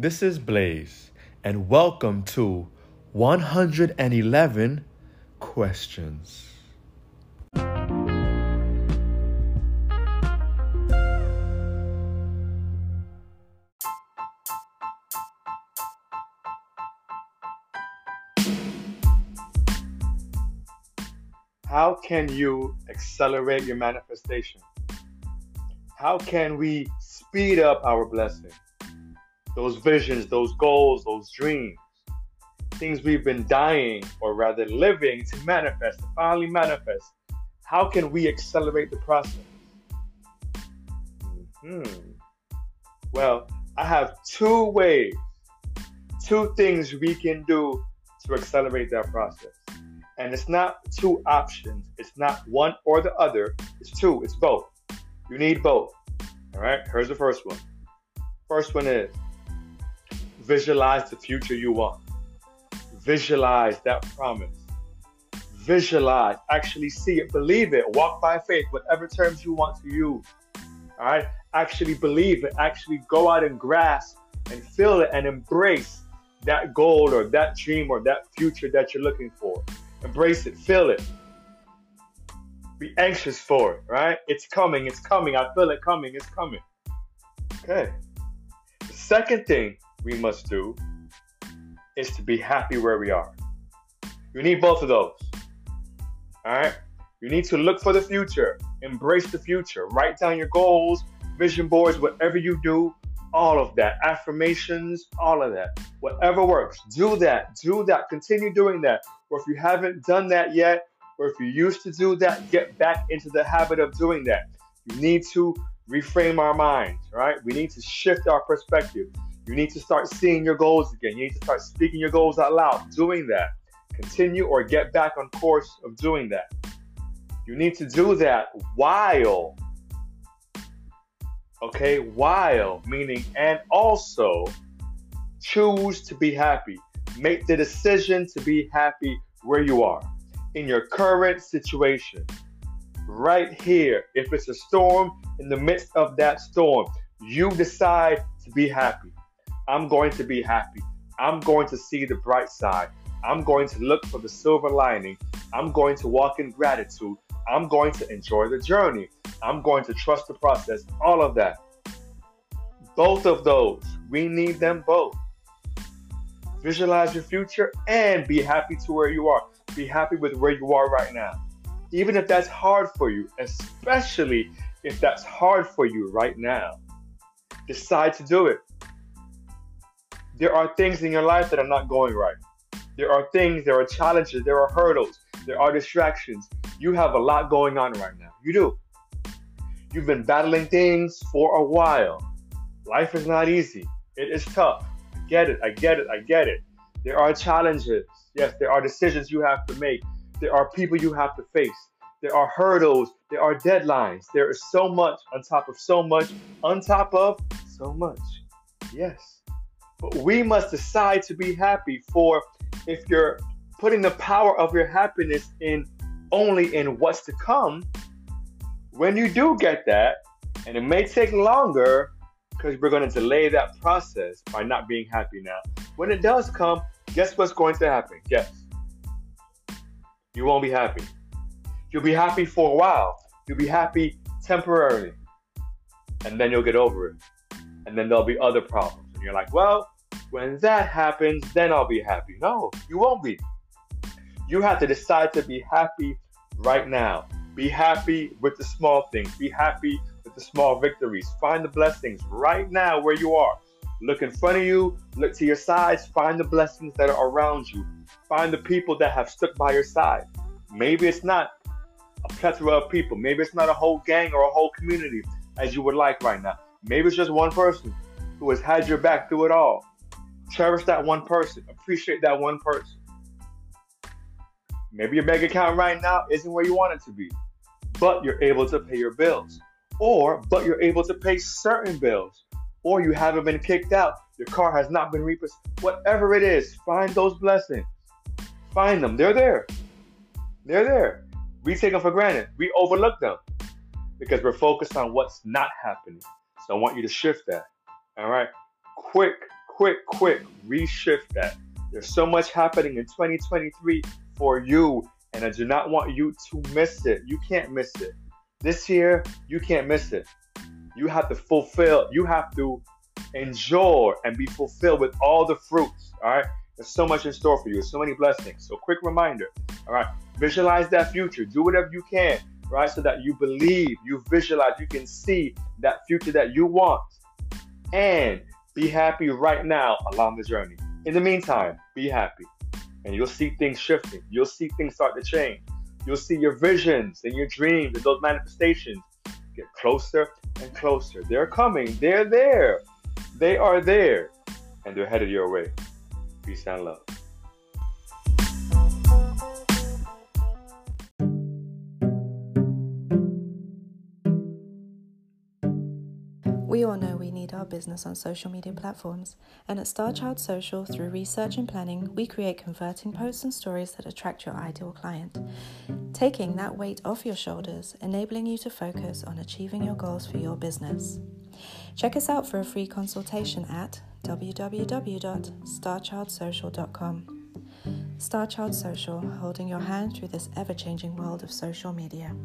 This is Blaze, and welcome to 111 Questions. How can you accelerate your manifestation? How can we speed up our blessing? Those visions, those goals, those dreams, things we've been dying or rather living to manifest, to finally manifest. How can we accelerate the process? Hmm. Well, I have two ways, two things we can do to accelerate that process. And it's not two options. It's not one or the other. It's two. It's both. You need both. All right. Here's the first one. First one is Visualize the future you want. Visualize that promise. Visualize, actually see it, believe it, walk by faith, whatever terms you want to use. All right? Actually believe it, actually go out and grasp and feel it and embrace that goal or that dream or that future that you're looking for. Embrace it, feel it. Be anxious for it, right? It's coming, it's coming. I feel it coming, it's coming. Okay. The second thing we must do is to be happy where we are. You need both of those. All right? You need to look for the future, embrace the future, write down your goals, vision boards, whatever you do, all of that, affirmations, all of that. Whatever works, do that, do that, continue doing that. Or if you haven't done that yet, or if you used to do that, get back into the habit of doing that. You need to reframe our minds, right? We need to shift our perspective. You need to start seeing your goals again. You need to start speaking your goals out loud, doing that. Continue or get back on course of doing that. You need to do that while, okay, while, meaning, and also choose to be happy. Make the decision to be happy where you are in your current situation. Right here, if it's a storm, in the midst of that storm, you decide to be happy. I'm going to be happy. I'm going to see the bright side. I'm going to look for the silver lining. I'm going to walk in gratitude. I'm going to enjoy the journey. I'm going to trust the process. All of that. Both of those, we need them both. Visualize your future and be happy to where you are. Be happy with where you are right now. Even if that's hard for you, especially if that's hard for you right now, decide to do it there are things in your life that are not going right. There are things, there are challenges, there are hurdles, there are distractions. You have a lot going on right now. You do. You've been battling things for a while. Life is not easy. It is tough. I get it. I get it. I get it. There are challenges. Yes, there are decisions you have to make. There are people you have to face. There are hurdles. There are deadlines. There is so much on top of so much, on top of so much. Yes. We must decide to be happy. For if you're putting the power of your happiness in only in what's to come, when you do get that, and it may take longer because we're going to delay that process by not being happy now. When it does come, guess what's going to happen? Guess. You won't be happy. You'll be happy for a while. You'll be happy temporarily. And then you'll get over it. And then there'll be other problems. And you're like, well, when that happens, then I'll be happy. No, you won't be. You have to decide to be happy right now. Be happy with the small things. Be happy with the small victories. Find the blessings right now where you are. Look in front of you, look to your sides, find the blessings that are around you. Find the people that have stuck by your side. Maybe it's not a plethora of people. Maybe it's not a whole gang or a whole community as you would like right now. Maybe it's just one person who has had your back through it all. Cherish that one person. Appreciate that one person. Maybe your bank account right now isn't where you want it to be, but you're able to pay your bills. Or, but you're able to pay certain bills. Or you haven't been kicked out. Your car has not been repossessed. Whatever it is, find those blessings. Find them. They're there. They're there. We take them for granted. We overlook them because we're focused on what's not happening. So I want you to shift that. All right. Quick quick, quick reshift that. There's so much happening in 2023 for you, and I do not want you to miss it. You can't miss it. This year, you can't miss it. You have to fulfill, you have to enjoy and be fulfilled with all the fruits. All right. There's so much in store for you. so many blessings. So, quick reminder. All right. Visualize that future. Do whatever you can, right? So that you believe, you visualize, you can see that future that you want. And be happy right now along the journey. In the meantime, be happy. And you'll see things shifting. You'll see things start to change. You'll see your visions and your dreams and those manifestations get closer and closer. They're coming. They're there. They are there. And they're headed your way. Peace and love. We all know we need our business on social media platforms, and at Starchild Social, through research and planning, we create converting posts and stories that attract your ideal client, taking that weight off your shoulders, enabling you to focus on achieving your goals for your business. Check us out for a free consultation at www.starchildsocial.com. Starchild Social, holding your hand through this ever changing world of social media.